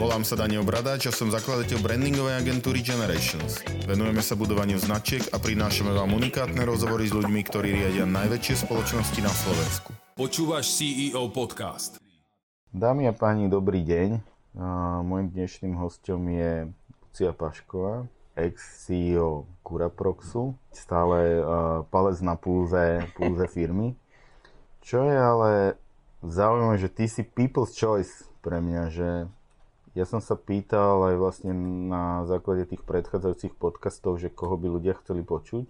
Volám sa Daniel Bradáč a som zakladateľ brandingovej agentúry Generations. Venujeme sa budovaniu značiek a prinášame vám unikátne rozhovory s ľuďmi, ktorí riadia najväčšie spoločnosti na Slovensku. Počúvaš CEO podcast. Dámy a páni, dobrý deň. Mojím dnešným hostom je Lucia Pašková, ex-CEO Curaproxu, stále palec na púze, púze firmy. Čo je ale zaujímavé, že ty si people's choice pre mňa, že ja som sa pýtal aj vlastne na základe tých predchádzajúcich podcastov, že koho by ľudia chceli počuť.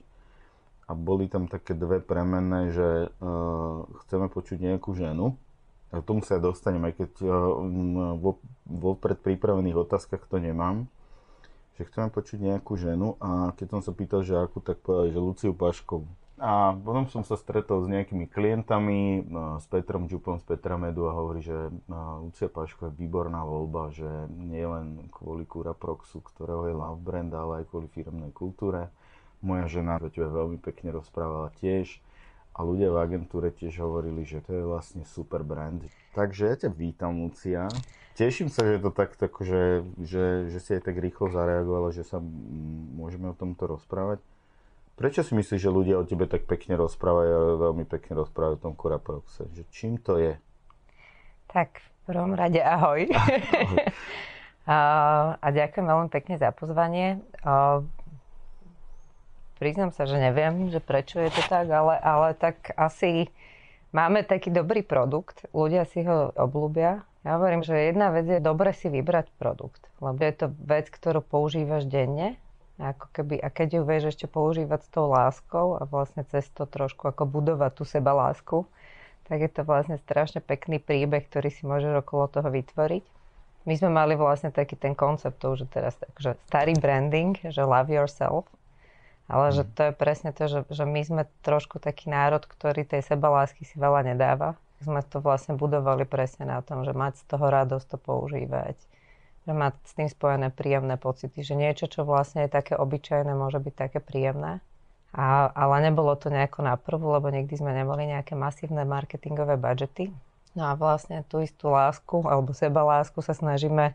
A boli tam také dve premenné, že uh, chceme počuť nejakú ženu. A k tomu sa ja dostanem, aj keď uh, vo, vo predpripravených otázkach to nemám. Že chceme počuť nejakú ženu a keď som sa pýtal, že akú, tak povedali, že Luciu Paškovú. A potom som sa stretol s nejakými klientami, no, s Petrom Čupom z Petramedu a hovorí, že no, Lucia Paško je výborná voľba, že nie len kvôli Curaproxu, ktorého je love brand, ale aj kvôli firmnej kultúre. Moja žena o tebe veľmi pekne rozprávala tiež a ľudia v agentúre tiež hovorili, že to je vlastne super brand. Takže ja ťa vítam, Lucia. Teším sa, že to tak, tak že, že, že si aj tak rýchlo zareagovala, že sa môžeme o tomto rozprávať. Prečo si myslíš, že ľudia o tebe tak pekne rozprávajú a veľmi pekne rozprávajú o tom Kuraproxe? Že čím to je? Tak v prvom rade ahoj. ahoj. a, a ďakujem veľmi pekne za pozvanie. A, priznám sa, že neviem, že prečo je to tak, ale, ale tak asi máme taký dobrý produkt, ľudia si ho obľúbia. Ja hovorím, že jedna vec je dobre si vybrať produkt, lebo je to vec, ktorú používaš denne ako keby, a keď ju vieš ešte používať s tou láskou a vlastne cez to trošku ako budovať tú seba lásku, tak je to vlastne strašne pekný príbeh, ktorý si môžeš okolo toho vytvoriť. My sme mali vlastne taký ten koncept, to už teraz takže starý branding, že love yourself, ale mm. že to je presne to, že, že my sme trošku taký národ, ktorý tej seba lásky si veľa nedáva. Sme to vlastne budovali presne na tom, že mať z toho radosť to používať že má s tým spojené príjemné pocity, že niečo, čo vlastne je také obyčajné, môže byť také príjemné. A, ale nebolo to nejako na prvú, lebo nikdy sme nemali nejaké masívne marketingové budžety. No a vlastne tú istú lásku alebo seba lásku sa snažíme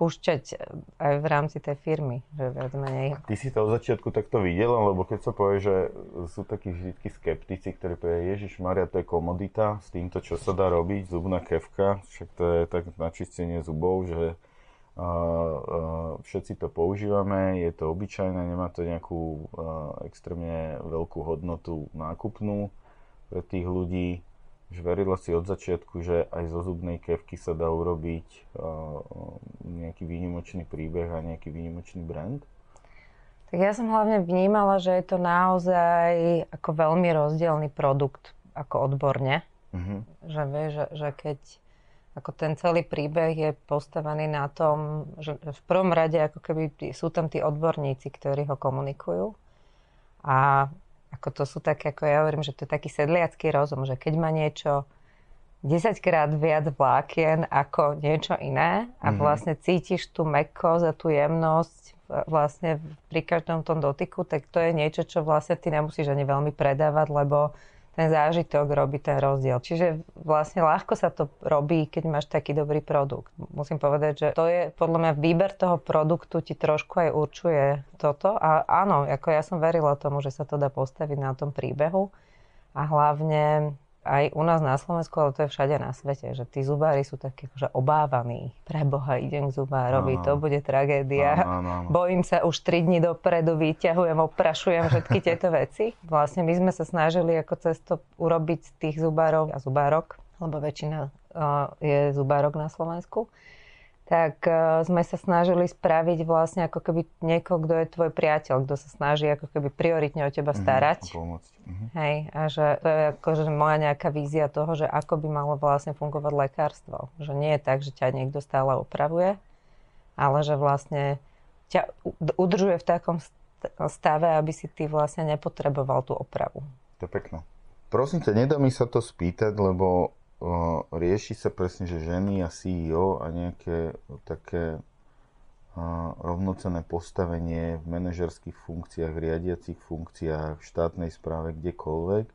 púšťať aj v rámci tej firmy, že viac menej. Ty si to od začiatku takto videl, lebo keď sa povie, že sú takí vždy skeptici, ktorí povie, Ježiš Maria, to je komodita, s týmto, čo sa dá robiť, zubná kevka, však to je tak načistenie zubov, že všetci to používame, je to obyčajné, nemá to nejakú extrémne veľkú hodnotu nákupnú pre tých ľudí. Že verila si od začiatku, že aj zo zubnej kevky sa dá urobiť nejaký výnimočný príbeh a nejaký výnimočný brand? Tak ja som hlavne vnímala, že je to naozaj ako veľmi rozdielný produkt ako odborne. Uh-huh. Že, vie, že, že keď ako ten celý príbeh je postavený na tom, že v prvom rade ako keby sú tam tí odborníci, ktorí ho komunikujú. A ako to sú také, ako ja hovorím, že to je taký sedliacký rozum, že keď má niečo 10 krát viac vlákien ako niečo iné a mm-hmm. vlastne cítiš tú mekkosť a tú jemnosť vlastne pri každom tom dotyku, tak to je niečo, čo vlastne ty nemusíš ani veľmi predávať, lebo ten zážitok robí ten rozdiel. Čiže vlastne ľahko sa to robí, keď máš taký dobrý produkt. Musím povedať, že to je podľa mňa výber toho produktu ti trošku aj určuje toto. A áno, ako ja som verila tomu, že sa to dá postaviť na tom príbehu. A hlavne aj u nás na Slovensku, ale to je všade na svete, že tí zubári sú takí akože obávaní. Preboha, idem k zubárovi, ano. to bude tragédia. Ano, ano, ano. Bojím sa už 3 dní dopredu, vyťahujem, oprašujem všetky tieto veci. Vlastne my sme sa snažili ako cesto urobiť tých zubárov a zubárok, lebo väčšina uh, je zubárok na Slovensku tak uh, sme sa snažili spraviť vlastne ako keby niekoho, kto je tvoj priateľ, kto sa snaží ako keby prioritne o teba mhm, starať. Mm-hmm, mm-hmm. Hej, a že to je akože moja nejaká vízia toho, že ako by malo vlastne fungovať lekárstvo. Že nie je tak, že ťa niekto stále opravuje, ale že vlastne ťa udržuje v takom stave, aby si ty vlastne nepotreboval tú opravu. To je pekné. Prosím ťa, nedá mi sa to spýtať, lebo rieši sa presne, že ženy a CEO a nejaké také rovnocené postavenie v manažerských funkciách, v riadiacich funkciách, v štátnej správe, kdekoľvek.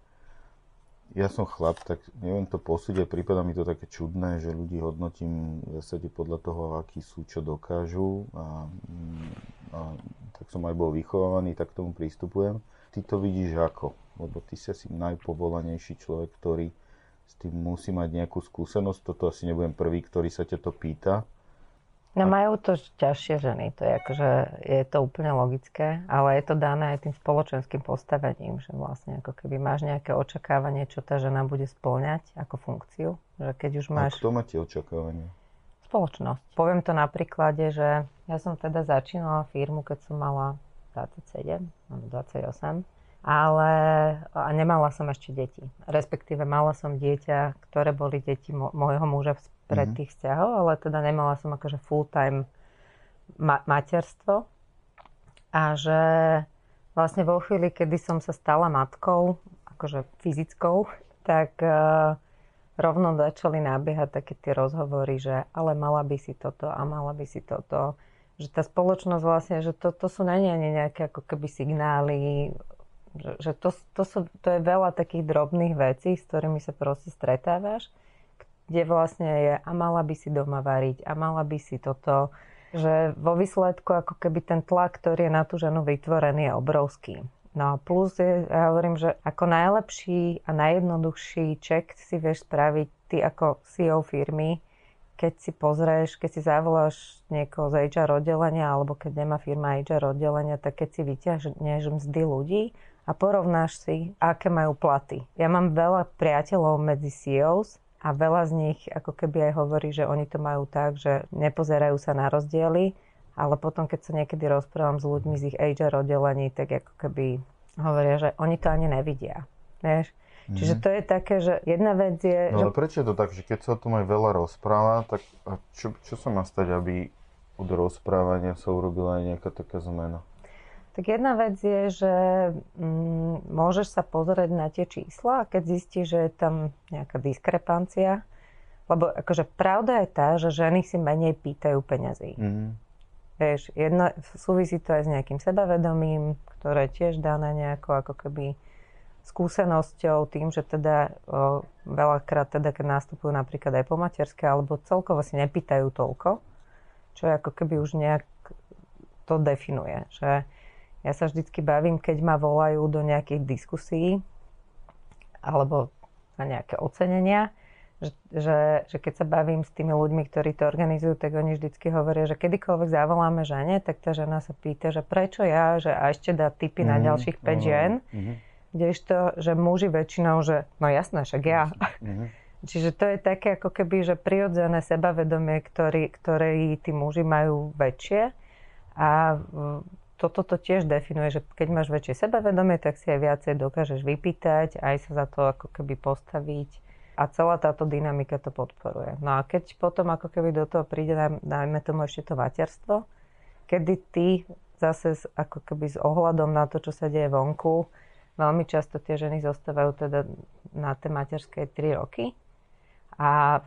ja som chlap, tak neviem to posúdiť, prípada mi to také čudné, že ľudí hodnotím v zásade podľa toho, akí sú, čo dokážu a, a tak som aj bol vychovávaný, tak k tomu pristupujem. Ty to vidíš ako? Lebo ty si asi najpovolanejší človek, ktorý s tým musí mať nejakú skúsenosť. Toto asi nebudem prvý, ktorý sa ťa to pýta. No majú to ťažšie ženy, to je akože, je to úplne logické, ale je to dané aj tým spoločenským postavením, že vlastne ako keby máš nejaké očakávanie, čo tá žena bude spĺňať ako funkciu, že keď už máš... A kto má tie očakávania? Spoločnosť. Poviem to na príklade, že ja som teda začínala firmu, keď som mala 27, 28 ale nemala som ešte deti. Respektíve mala som dieťa, ktoré boli deti môjho muža pred mm-hmm. tých vzťahov, ale teda nemala som akože full-time ma- materstvo. A že vlastne vo chvíli, kedy som sa stala matkou, akože fyzickou, tak uh, rovno začali nabiehať také tie rozhovory, že ale mala by si toto a mala by si toto. Že tá spoločnosť vlastne, že to, to sú na ani nejaké ako keby signály že, to, to, sú, to je veľa takých drobných vecí, s ktorými sa proste stretávaš, kde vlastne je a mala by si doma variť a mala by si toto, že vo výsledku ako keby ten tlak, ktorý je na tú ženu vytvorený, je obrovský. No a plus je, ja hovorím, že ako najlepší a najjednoduchší check si vieš spraviť ty ako CEO firmy, keď si pozrieš, keď si zavoláš niekoho z HR oddelenia, alebo keď nemá firma HR oddelenia, tak keď si vyťahneš mzdy ľudí a porovnáš si, aké majú platy. Ja mám veľa priateľov medzi CEOs a veľa z nich ako keby aj hovorí, že oni to majú tak, že nepozerajú sa na rozdiely, ale potom, keď sa niekedy rozprávam s ľuďmi z ich HR oddelení, tak ako keby hovoria, že oni to ani nevidia. Vieš? Mm-hmm. Čiže to je také, že jedna vec je... No že... ale prečo je to tak, že keď sa o tom aj veľa rozpráva, tak čo, čo sa má stať, aby od rozprávania sa urobila aj nejaká taká zmena? Tak jedna vec je, že mm, môžeš sa pozrieť na tie čísla a keď zistíš, že je tam nejaká diskrepancia, lebo akože pravda je tá, že ženy si menej pýtajú peňazí. Mm-hmm. Vieš, jedna, súvisí to aj s nejakým sebavedomím, ktoré tiež dané nejako ako keby skúsenosťou, tým, že teda o, veľakrát teda, keď nastupujú napríklad aj po materské, alebo celkovo si nepýtajú toľko, čo je ako keby už nejak to definuje, že ja sa vždycky bavím, keď ma volajú do nejakých diskusí alebo na nejaké ocenenia, že, že, že keď sa bavím s tými ľuďmi, ktorí to organizujú, tak oni vždycky hovoria, že kedykoľvek zavoláme žene, tak tá žena sa pýta, že prečo ja, že a ešte dá tipy mm, na mhm. ďalších 5 mm, žien, mm. kdežto, že muži väčšinou, že no jasné, však ja. Mm. Čiže to je také ako keby, že prirodzené sebavedomie, ktorý, ktoré tí muži majú väčšie a toto to tiež definuje, že keď máš väčšie sebavedomie, tak si aj viacej dokážeš vypýtať, aj sa za to ako keby postaviť a celá táto dynamika to podporuje. No a keď potom ako keby do toho príde, dajme tomu ešte to materstvo, kedy ty zase ako keby s ohľadom na to, čo sa deje vonku, veľmi často tie ženy zostávajú teda na tej materskej 3 roky a,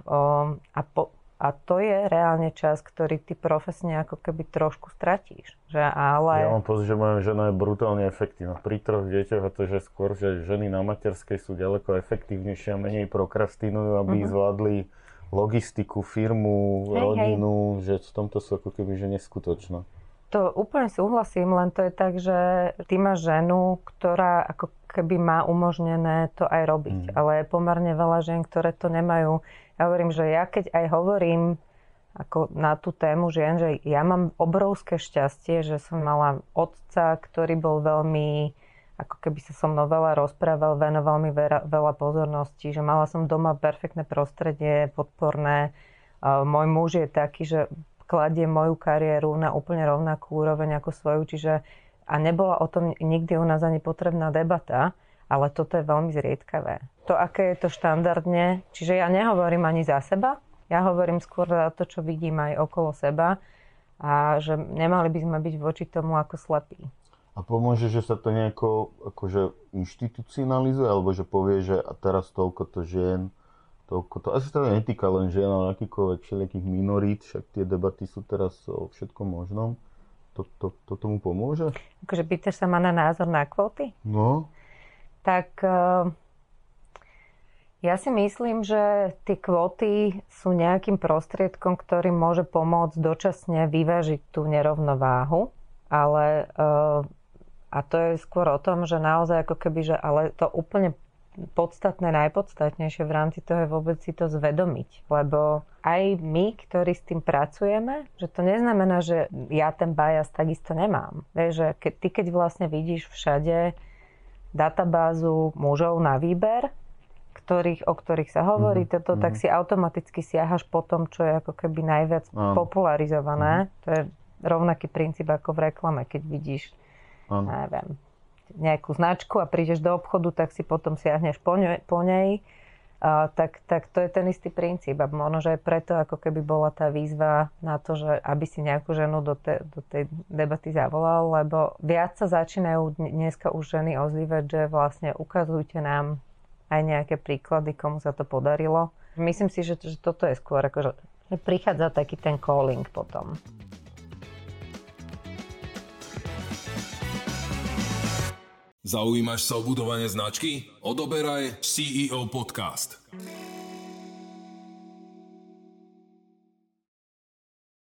a po, a to je reálne čas, ktorý ty profesne ako keby trošku stratíš. Že ale... Ja mám pocit, že moja žena je brutálne efektívna. Pri troch deťoch a to, že skôr, že ženy na materskej sú ďaleko efektívnejšie a menej prokrastinujú, aby uh-huh. zvládli logistiku, firmu, hej, rodinu, hej. že v tomto sú ako keby že neskutočné. To úplne súhlasím, len to je tak, že ty máš ženu, ktorá ako keby má umožnené to aj robiť. Mm. Ale je pomerne veľa žien, ktoré to nemajú. Ja hovorím, že ja keď aj hovorím ako na tú tému žien, že ja mám obrovské šťastie, že som mala otca, ktorý bol veľmi ako keby sa so mnou veľa rozprával, venoval mi veľa, veľa pozorností, že mala som doma perfektné prostredie, podporné. Môj muž je taký, že kladie moju kariéru na úplne rovnakú úroveň ako svoju, čiže a nebola o tom nikdy u nás ani potrebná debata, ale toto je veľmi zriedkavé. To, aké je to štandardne, čiže ja nehovorím ani za seba, ja hovorím skôr za to, čo vidím aj okolo seba a že nemali by sme byť voči tomu ako slepí. A pomôže, že sa to nejako akože inštitucionalizuje, alebo že povie, že a teraz toľko to žien toľko to, asi sa netýka len žien, ale akýkoľvek všelijakých minorít, však tie debaty sú teraz o všetkom možnom. To, to, to tomu pomôže? Akože pýtaš sa ma na názor na kvóty? No. Tak uh, Ja si myslím, že tie kvóty sú nejakým prostriedkom, ktorý môže pomôcť dočasne vyvážiť tú nerovnováhu, ale uh, a to je skôr o tom, že naozaj ako keby, že ale to úplne podstatné, najpodstatnejšie v rámci toho je vôbec si to zvedomiť. Lebo aj my, ktorí s tým pracujeme, že to neznamená, že ja ten bias takisto nemám. Vieš, že keď, ty keď vlastne vidíš všade databázu mužov na výber, ktorých, o ktorých sa hovorí, mm-hmm. toto, tak mhm. si automaticky siahaš po tom, čo je ako keby najviac mm. popularizované. Mm-hmm. To je rovnaký princíp ako v reklame, keď vidíš, mm. neviem, nejakú značku a prídeš do obchodu, tak si potom siahneš po, ne, po nej. A, tak, tak to je ten istý princíp. A možno, že aj preto ako keby bola tá výzva na to, že aby si nejakú ženu do, te, do tej debaty zavolal, lebo viac sa začínajú dneska už ženy ozývať, že vlastne ukazujte nám aj nejaké príklady, komu sa to podarilo. Myslím si, že, že toto je skôr ako, že prichádza taký ten calling potom. Zaujímaš sa o budovanie značky? Odoberaj CEO Podcast.